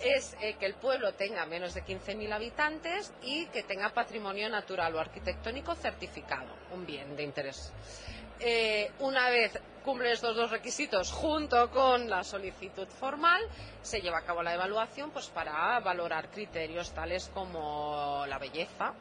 es eh, que el pueblo tenga menos de 15.000 habitantes y que tenga patrimonio natural o arquitectónico certificado, un bien de interés. Eh, una vez cumple estos dos requisitos junto con la solicitud formal, se lleva a cabo la evaluación pues, para valorar criterios tales como la belleza,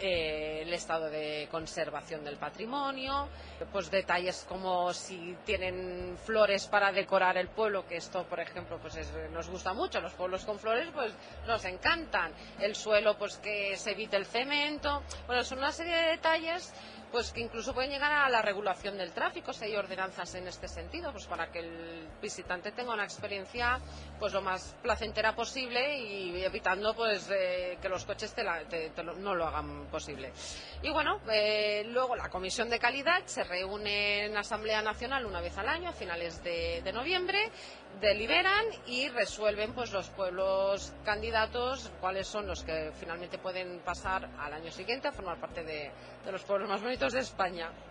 eh, el estado de conservación del patrimonio, pues detalles como si tienen flores para decorar el pueblo, que esto, por ejemplo, pues nos gusta mucho, los pueblos con flores, pues nos encantan, el suelo, pues que se evite el cemento, bueno, son una serie de detalles pues que incluso pueden llegar a la regulación del tráfico si hay ordenanzas en este sentido, pues para que el visitante tenga una experiencia pues lo más placentera posible y evitando pues eh, que los coches no lo hagan posible. Y bueno, eh, luego la comisión de calidad se reúne en Asamblea Nacional una vez al año, a finales de noviembre, deliberan y resuelven pues los pueblos candidatos cuáles son los que finalmente pueden pasar al año siguiente a formar parte de, los pueblos más bonitos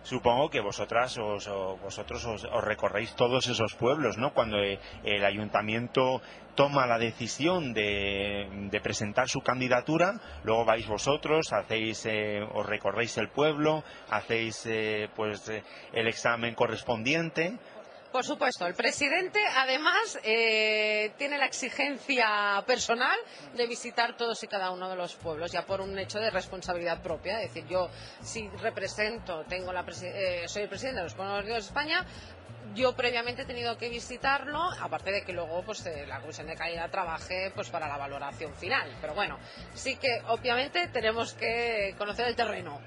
Supongo que vosotras os, vosotros os, recorréis todos esos pueblos, ¿no? Cuando eh, el ayuntamiento toma la decisión de, presentar su candidatura, luego vais vosotros, hacéis, eh, os recorréis el pueblo, hacéis eh, pues el examen correspondiente por supuesto, el presidente además eh, tiene la exigencia personal de visitar todos y cada uno de los pueblos, ya por un hecho de responsabilidad propia. Es decir, yo si represento, tengo la eh, soy el presidente de los pueblos de España, yo previamente he tenido que visitarlo, aparte de que luego pues, eh, la comisión de calidad trabaje pues, para la valoración final. Pero bueno, sí que obviamente tenemos que conocer el terreno.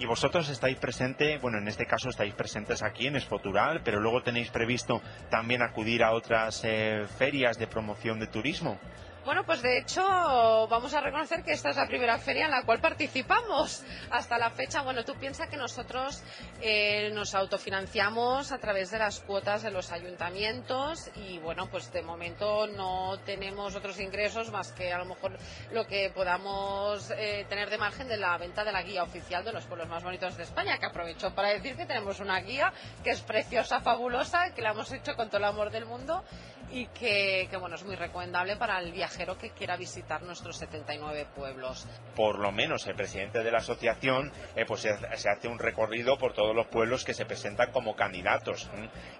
Y vosotros estáis presentes, bueno, en este caso estáis presentes aquí en Expotural, pero luego tenéis previsto también acudir a otras eh, ferias de promoción de turismo. Bueno, pues de hecho vamos a reconocer que esta es la primera feria en la cual participamos. Hasta la fecha, bueno, tú piensas que nosotros eh, nos autofinanciamos a través de las cuotas de los ayuntamientos y bueno, pues de momento no tenemos otros ingresos más que a lo mejor lo que podamos eh, tener de margen de la venta de la guía oficial de los pueblos más bonitos de España, que aprovecho para decir que tenemos una guía que es preciosa, fabulosa, que la hemos hecho con todo el amor del mundo y que, bueno, es muy recomendable para el viajero que quiera visitar nuestros 79 pueblos. Por lo menos el presidente de la asociación eh, pues se, hace un recorrido por todos los pueblos que se presentan como candidatos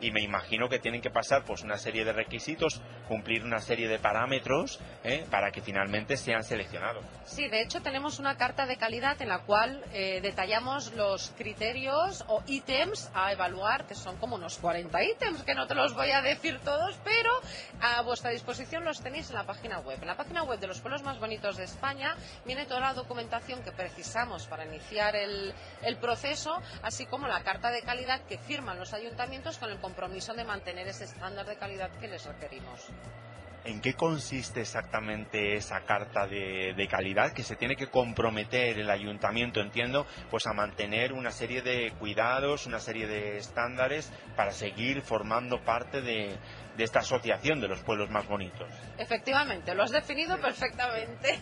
y me imagino que tienen que pasar pues una serie de requisitos, cumplir una serie de parámetros eh, para que finalmente sean seleccionados. Sí, de hecho tenemos una carta de calidad en la cual eh, detallamos los criterios o ítems a evaluar, que son como unos 40 ítems, que no te los voy a decir todos, pero a vuestra disposición los tenéis en la página web. En la página web de los pueblos más bonitos de España viene toda la documentación que precisamos para iniciar el, el proceso, así como la carta de calidad que firman los ayuntamientos con el compromiso de mantener ese estándar de calidad que les requerimos. ¿En qué consiste exactamente esa carta de, calidad que se tiene que comprometer el ayuntamiento, entiendo, pues a mantener una serie de cuidados, una serie de estándares para seguir formando parte de, esta asociación de los pueblos más bonitos? Efectivamente, lo has definido perfectamente.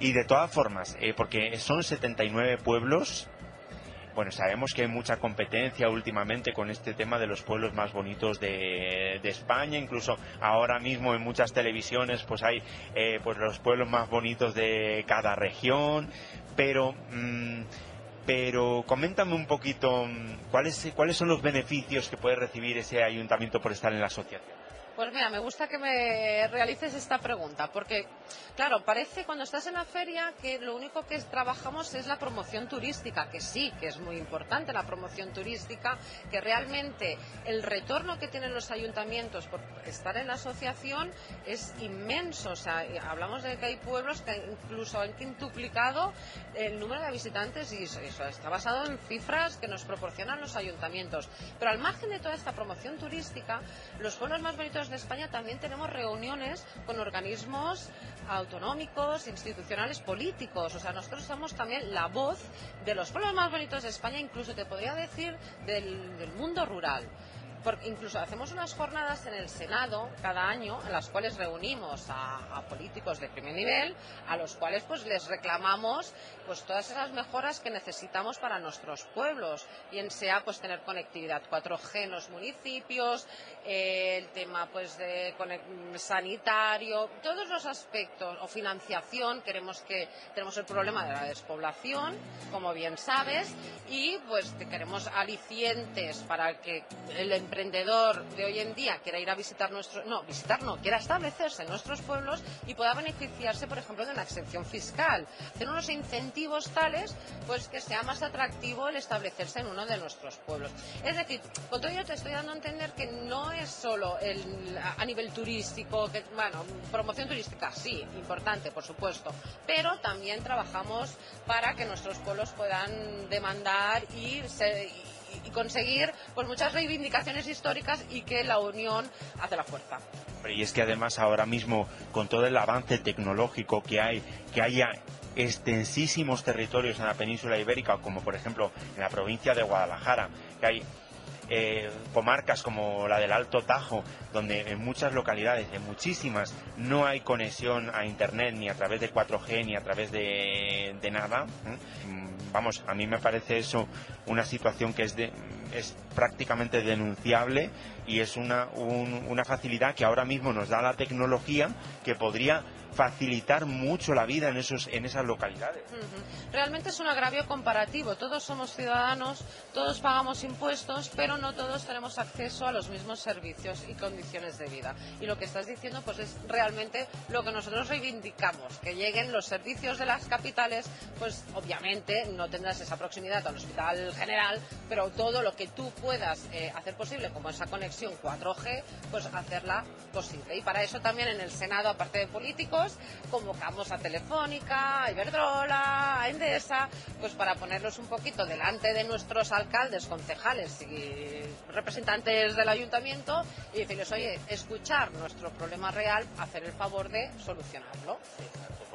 Y de todas formas, eh, porque son 79 pueblos, bueno, sabemos que hay mucha competencia últimamente con este tema de los pueblos más bonitos de, España, incluso ahora mismo en muchas televisiones pues hay eh, pues los pueblos más bonitos de cada región, pero mm, pero coméntame un poquito mm, cuáles cuáles son los beneficios que puede recibir ese ayuntamiento por estar en la asociación. Pues mira, me gusta que me realices esta pregunta, porque, claro, parece cuando estás en la feria que lo único que trabajamos es la promoción turística, que sí, que es muy importante la promoción turística, que realmente el retorno que tienen los ayuntamientos por estar en la asociación es inmenso. O sea, hablamos de que hay pueblos que incluso han quintuplicado el número de visitantes y eso, está basado en cifras que nos proporcionan los ayuntamientos. Pero al margen de toda esta promoción turística, los pueblos más bonitos de España también tenemos reuniones con organismos autonómicos, institucionales, políticos. O sea, nosotros somos también la voz de los pueblos más bonitos de España, incluso te podría decir del mundo rural porque incluso hacemos unas jornadas en el Senado cada año en las cuales reunimos a, políticos de primer nivel, a los cuales pues les reclamamos pues todas esas mejoras que necesitamos para nuestros pueblos, bien sea pues tener conectividad 4G en los municipios, eh, el tema pues de sanitario, todos los aspectos o financiación, queremos que tenemos el problema de la despoblación, como bien sabes, y pues queremos alicientes para que el emprendedor de hoy en día quiera ir a visitar nuestros, no, visitar no, quiera establecerse en nuestros pueblos y pueda beneficiarse, por ejemplo, de una exención fiscal, hacer unos incentivos tales, pues que sea más atractivo el establecerse en uno de nuestros pueblos. Es decir, con todo ello te estoy dando a entender que no es solo el, a nivel turístico, que, bueno, promoción turística sí, importante, por supuesto, pero también trabajamos para que nuestros pueblos puedan demandar y, y conseguir pues muchas reivindicaciones históricas y que la unión hace la fuerza. Y es que además ahora mismo con todo el avance tecnológico que hay, que haya extensísimos territorios en la península ibérica, como por ejemplo en la provincia de Guadalajara, que hay eh, comarcas como la del Alto Tajo, donde en muchas localidades, en muchísimas, no hay conexión a Internet ni a través de 4G ni a través de, nada. Mm, vamos, a mí me parece eso una situación que es, de, es prácticamente denunciable y es una, una facilidad que ahora mismo nos da la tecnología que podría facilitar mucho la vida en, esos, en esas localidades. Realmente es un agravio comparativo. Todos somos ciudadanos, todos pagamos impuestos, pero no todos tenemos acceso a los mismos servicios y condiciones de vida. Y lo que estás diciendo pues es realmente lo que nosotros reivindicamos, que lleguen los servicios de las capitales, pues obviamente no tendrás esa proximidad al hospital general, pero todo lo que tú puedas eh, hacer posible, como esa conexión 4G, pues hacerla posible. Y para eso también en el Senado, aparte de políticos, convocamos a Telefónica, a Iberdrola, a Endesa, pues para ponerlos un poquito delante de nuestros alcaldes, concejales y representantes del ayuntamiento y decirles, oye, escuchar nuestro problema real, hacer el favor de solucionarlo.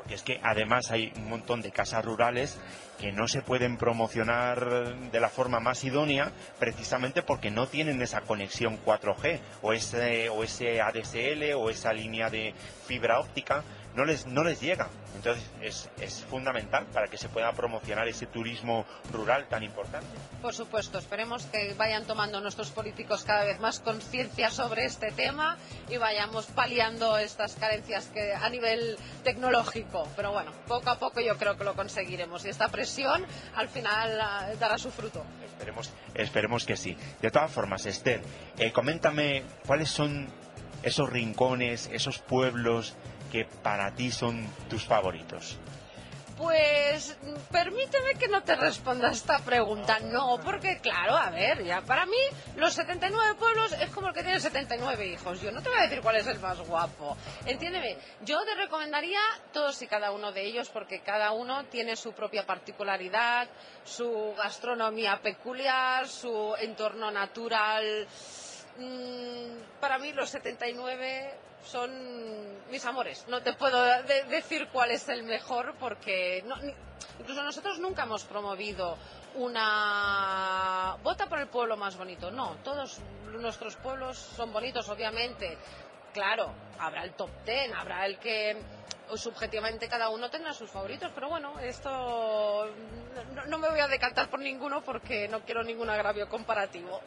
Porque es que además hay un montón de casas rurales que no se pueden promocionar de la forma más idónea precisamente porque no tienen esa conexión 4G o ese, o ese ADSL o esa línea de fibra óptica no les, no les llega. Entonces es, es fundamental para que se pueda promocionar ese turismo rural tan importante. Por supuesto, esperemos que vayan tomando nuestros políticos cada vez más conciencia sobre este tema y vayamos paliando estas carencias que a nivel tecnológico. Pero bueno, poco a poco yo creo que lo conseguiremos y esta presión al final ah, dará su fruto. Esperemos, esperemos que sí. De todas formas, Esther, eh, coméntame cuáles son esos rincones, esos pueblos que para ti son tus favoritos. Pues permíteme que no te responda esta pregunta. No, porque claro, a ver, ya para mí los 79 pueblos es como el que tiene 79 hijos. Yo no te voy a decir cuál es el más guapo. Entiéndeme, yo te recomendaría todos y cada uno de ellos porque cada uno tiene su propia particularidad, su gastronomía peculiar, su entorno natural. Mm, para mí los 79 son mis amores. No te puedo decir cuál es el mejor porque incluso nosotros nunca hemos promovido una vota por el pueblo más bonito. No, todos nuestros pueblos son bonitos, obviamente. Claro, habrá el top ten, habrá el que subjetivamente cada uno tenga sus favoritos, pero bueno, esto no me voy a decantar por ninguno porque no quiero ningún agravio comparativo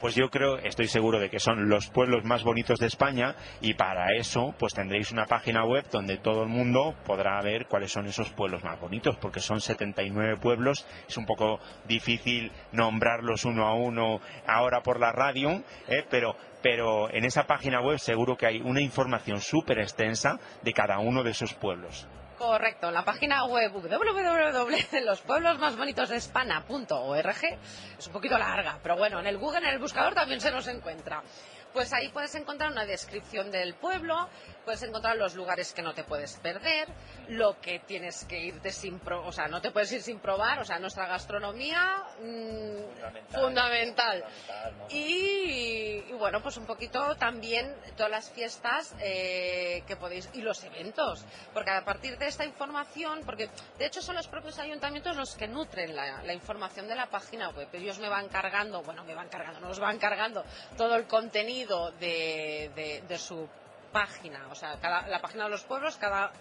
pues yo creo, estoy seguro de que son los pueblos más bonitos de España y para eso pues tendréis una página web donde todo el mundo podrá ver cuáles son esos pueblos más bonitos, porque son 79 pueblos, es un poco difícil nombrarlos uno a uno ahora por la radio, ¿eh? pero pero en esa página web seguro que hay una información súper extensa de cada uno de esos pueblos. Correcto, en la página web www.lospueblosmasbonitosdespana.org es un poquito larga, pero bueno, en el Google, en el buscador también se nos encuentra. Pues ahí puedes encontrar una descripción del pueblo, puedes encontrar los lugares que no te puedes perder, lo que tienes que irte sin probar, o sea, no te puedes ir sin probar, o sea, nuestra gastronomía mm, fundamental. Y, bueno, pues un poquito también todas las fiestas eh, que podéis y los eventos, porque a partir de esta información, porque de hecho son los propios ayuntamientos los que nutren la, información de la página web, ellos me van cargando, bueno, me van cargando, nos van cargando todo el contenido de, su página. O sea, la página de los pueblos, cada,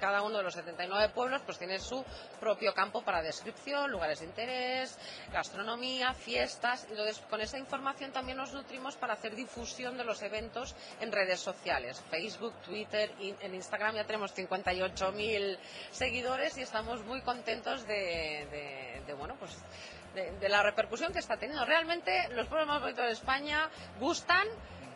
cada uno de los 79 pueblos pues tiene su propio campo para descripción, lugares de interés, gastronomía, fiestas. Entonces, con esa información también nos nutrimos para hacer difusión de los eventos en redes sociales. Facebook, Twitter, en Instagram ya tenemos 58.000 seguidores y estamos muy contentos de, de bueno, pues de, la repercusión que está teniendo. Realmente los pueblos más bonitos de España gustan,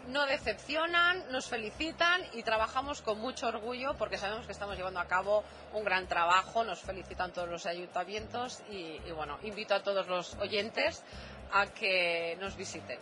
no decepcionan, nos felicitan y trabajamos con mucho orgullo porque sabemos que estamos llevando a cabo un gran trabajo. Nos felicitan todos los ayuntamientos y, bueno, invito a todos los oyentes a que nos visiten.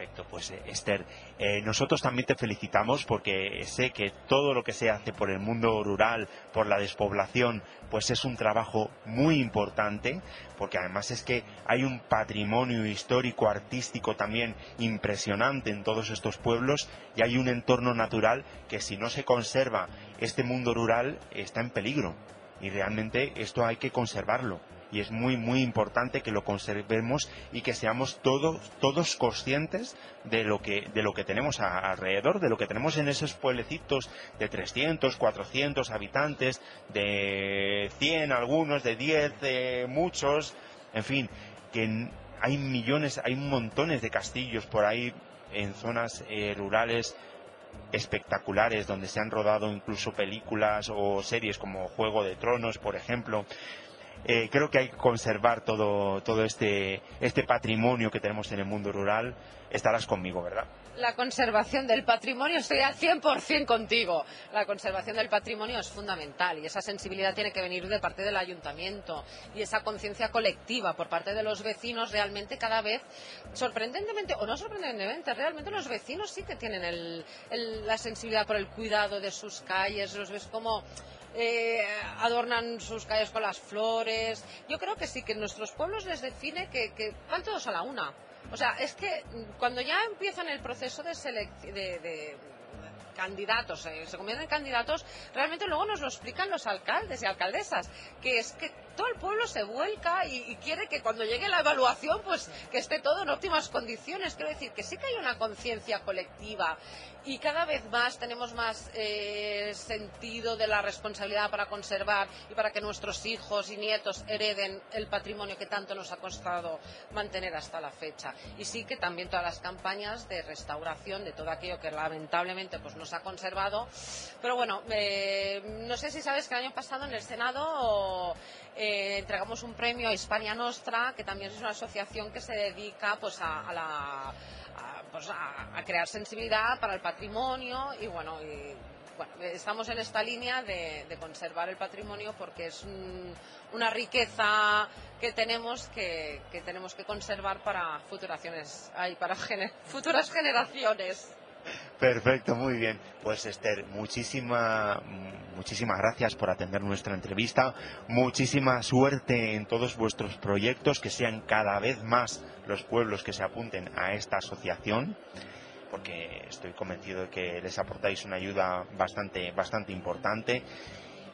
Perfecto, pues eh, Esther, eh, nosotros también te felicitamos porque sé que todo lo que se hace por el mundo rural, por la despoblación, pues es un trabajo muy importante, porque además es que hay un patrimonio histórico, artístico también impresionante en todos estos pueblos y hay un entorno natural que si no se conserva este mundo rural está en peligro y realmente esto hay que conservarlo y es muy muy importante que lo conservemos y que seamos todos todos conscientes de lo que de lo que tenemos alrededor de lo que tenemos en esos pueblecitos de 300 400 habitantes de 100 algunos de 10 de muchos en fin que hay millones hay montones de castillos por ahí en zonas eh, rurales espectaculares donde se han rodado incluso películas o series como Juego de Tronos, por ejemplo. Eh, creo que hay que conservar todo, todo este, este patrimonio que tenemos en el mundo rural. Estarás conmigo, ¿verdad? La conservación del patrimonio, estoy al 100% contigo. La conservación del patrimonio es fundamental y esa sensibilidad tiene que venir de parte del ayuntamiento y esa conciencia colectiva por parte de los vecinos realmente cada vez, sorprendentemente o no sorprendentemente, realmente los vecinos sí que tienen la sensibilidad por el cuidado de sus calles, los ves como eh, adornan sus calles con las flores. Yo creo que sí, que nuestros pueblos les define que, van todos a la una. O sea, es que cuando ya empiezan el proceso de, de, candidatos, eh, se convierten en candidatos, realmente luego nos lo explican los alcaldes y alcaldesas, que es que todo el pueblo se vuelca y, quiere que cuando llegue la evaluación, pues que esté todo en óptimas condiciones. Quiero decir que sí que hay una conciencia colectiva y cada vez más tenemos más eh, sentido de la responsabilidad para conservar y para que nuestros hijos y nietos hereden el patrimonio que tanto nos ha costado mantener hasta la fecha. Y sí que también todas las campañas de restauración de todo aquello que lamentablemente pues nos ha conservado. Pero bueno, eh, no sé si sabes que el año pasado en el Senado eh, entregamos un premio a Hispania Nostra, que también es una asociación que se dedica pues a, la pues, a, crear sensibilidad para el patrimonio y bueno, estamos en esta línea de, conservar el patrimonio porque es una riqueza que tenemos que, tenemos que conservar para para futuras generaciones. Perfecto, muy bien. Pues Esther, muchísima, muchísimas gracias por atender nuestra entrevista. Muchísima suerte en todos vuestros proyectos, que sean cada vez más los pueblos que se apunten a esta asociación, porque estoy convencido de que les aportáis una ayuda bastante, bastante importante.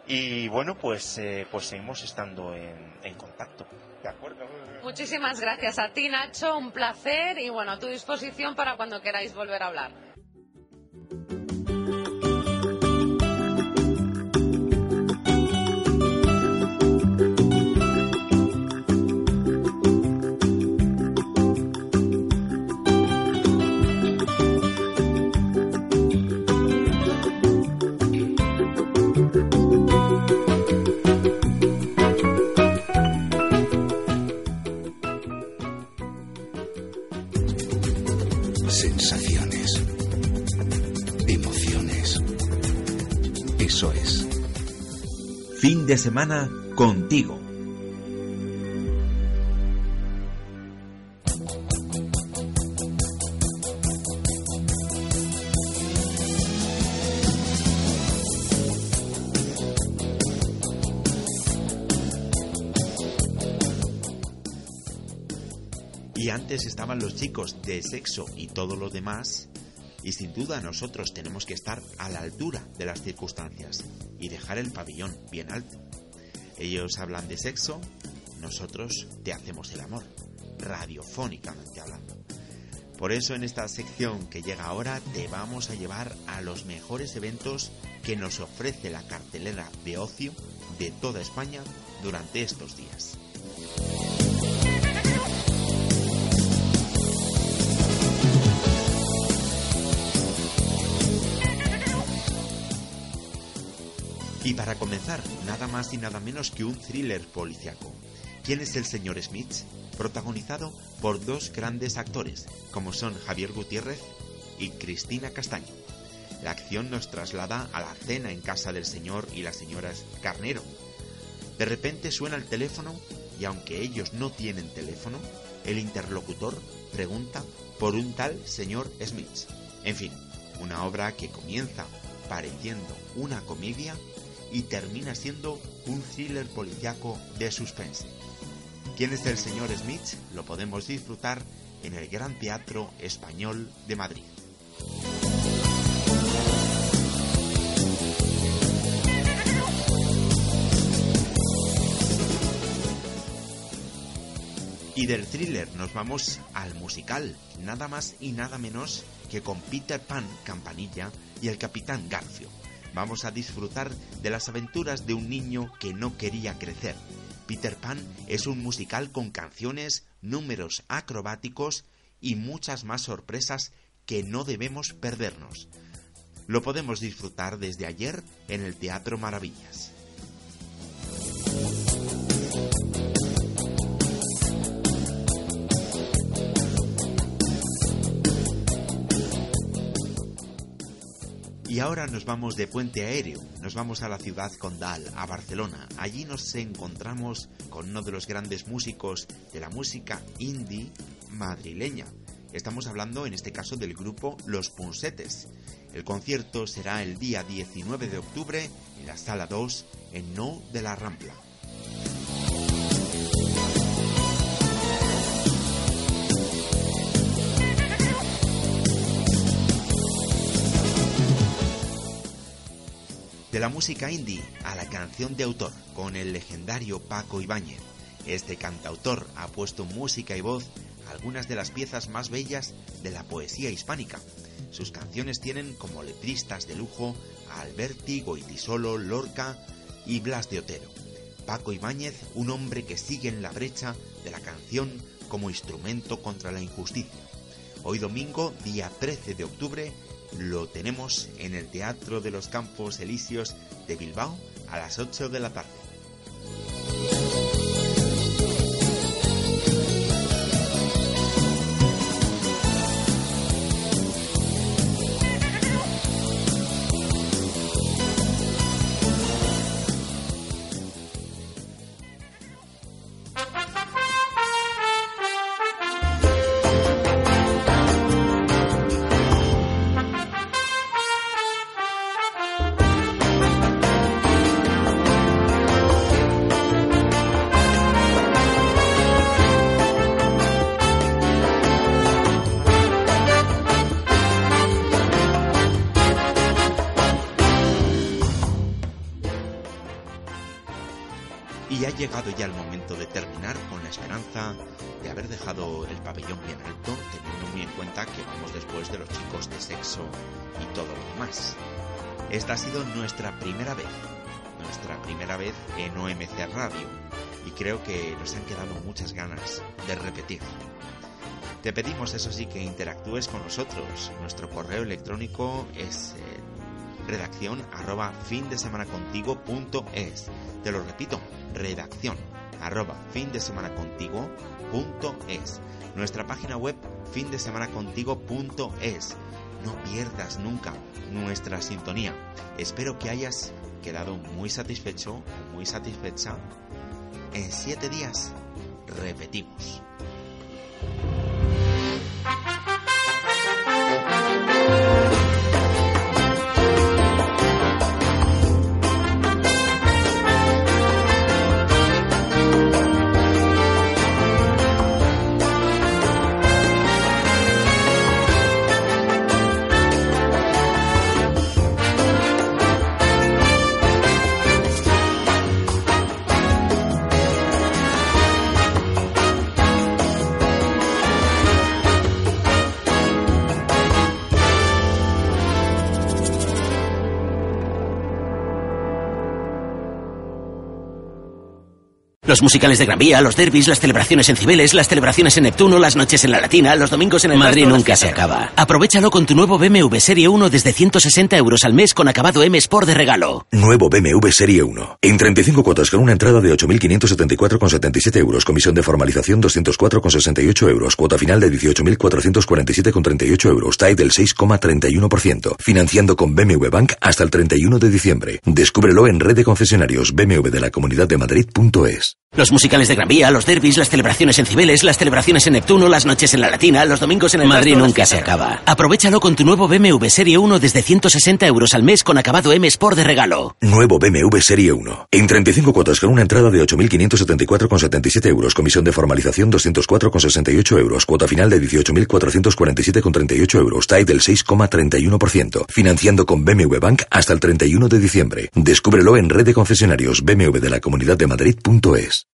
Y bueno, pues, eh, pues seguimos estando en, en contacto. ¿De acuerdo? Muchísimas gracias a ti, Nacho. Un placer y bueno, a tu disposición para cuando queráis volver a hablar. De semana contigo. Y antes estaban los chicos de sexo y todo lo demás, y sin duda nosotros tenemos que estar a la altura de las circunstancias y dejar el pabellón bien alto. Ellos hablan de sexo, nosotros te hacemos el amor, radiofónicamente hablando. Por eso en esta sección que llega ahora te vamos a llevar a los mejores eventos que nos ofrece la cartelera de ocio de toda España durante estos días. Y para comenzar, nada más y nada menos que un thriller policiaco. ¿Quién es el señor Smith? Protagonizado por dos grandes actores, como son Javier Gutiérrez y Cristina Castaño. La acción nos traslada a la cena en casa del señor y la señora Carnero. De repente suena el teléfono y aunque ellos no tienen teléfono, el interlocutor pregunta por un tal señor Smith. En fin, una obra que comienza pareciendo una comedia y termina siendo un thriller policiaco de suspense. ¿Quién es el señor Smith? Lo podemos disfrutar en el Gran Teatro Español de Madrid. Y del thriller nos vamos al musical, nada más y nada menos que con Peter Pan, Campanilla y el Capitán Garfio vamos a disfrutar de las aventuras de un niño que no quería crecer. Peter Pan es un musical con canciones, números acrobáticos y muchas más sorpresas que no debemos perdernos. Lo podemos disfrutar desde ayer en el Teatro Maravillas. Y ahora nos vamos de puente aéreo, nos vamos a la ciudad condal, a Barcelona. Allí nos encontramos con uno de los grandes músicos de la música indie madrileña. Estamos hablando en este caso del grupo Los Punsetes. El concierto será el día 19 de octubre en la sala 2 en No de la Rampla. De la música indie a la canción de autor con el legendario Paco Ibáñez. Este cantautor ha puesto música y voz a algunas de las piezas más bellas de la poesía hispánica. Sus canciones tienen como letristas de lujo a Alberti, Goitisolo, Lorca y Blas de Otero. Paco Ibáñez, un hombre que sigue en la brecha de la canción como instrumento contra la injusticia. Hoy domingo, día 13 de octubre, lo tenemos en el Teatro de los Campos Elíseos de Bilbao a las 8 de la tarde. En OMC Radio, y creo que nos han quedado muchas ganas de repetir. Te pedimos eso sí que interactúes con nosotros. Nuestro correo electrónico es eh, redacción arroba fin de semana contigo punto es. Te lo repito, redacción arroba fin de semana contigo punto es. Nuestra página web fin de semana contigo punto es. No pierdas nunca nuestra sintonía. Espero que hayas quedado muy satisfecho, muy satisfecha. En siete días repetimos. Los musicales de Gran Vía, los derbis, las celebraciones en Cibeles, las celebraciones en Neptuno, las noches en la Latina, los domingos en el Madrid nunca se acaba. Aprovechalo con tu nuevo BMW Serie 1 desde 160 euros al mes con acabado M Sport de regalo. Nuevo BMW Serie 1. En 35 cuotas con una entrada de 8.574,77 euros. Comisión de formalización 204,68 euros. Cuota final de 18.447,38 euros. TAE del 6,31%. Financiando con BMW Bank hasta el 31 de diciembre. Descúbrelo en red de concesionarios BMW de la Comunidad de Madrid.es. Los musicales de Gran Vía, los derbis, las celebraciones en Cibeles, las celebraciones en Neptuno, las noches en la Latina, los domingos en el Madrid nunca se acaba. Aprovechalo con tu nuevo BMW Serie 1 desde 160 euros al mes con acabado M Sport de regalo. Nuevo BMW Serie 1. En 35 cuotas con una entrada de 8.574,77 euros. Comisión de formalización 204,68 euros. Cuota final de 18.447,38 euros. TAE del 6,31%. Financiando con BMW Bank hasta el 31 de diciembre. Descúbrelo en red de concesionarios BMW de la Comunidad de Madrid.es.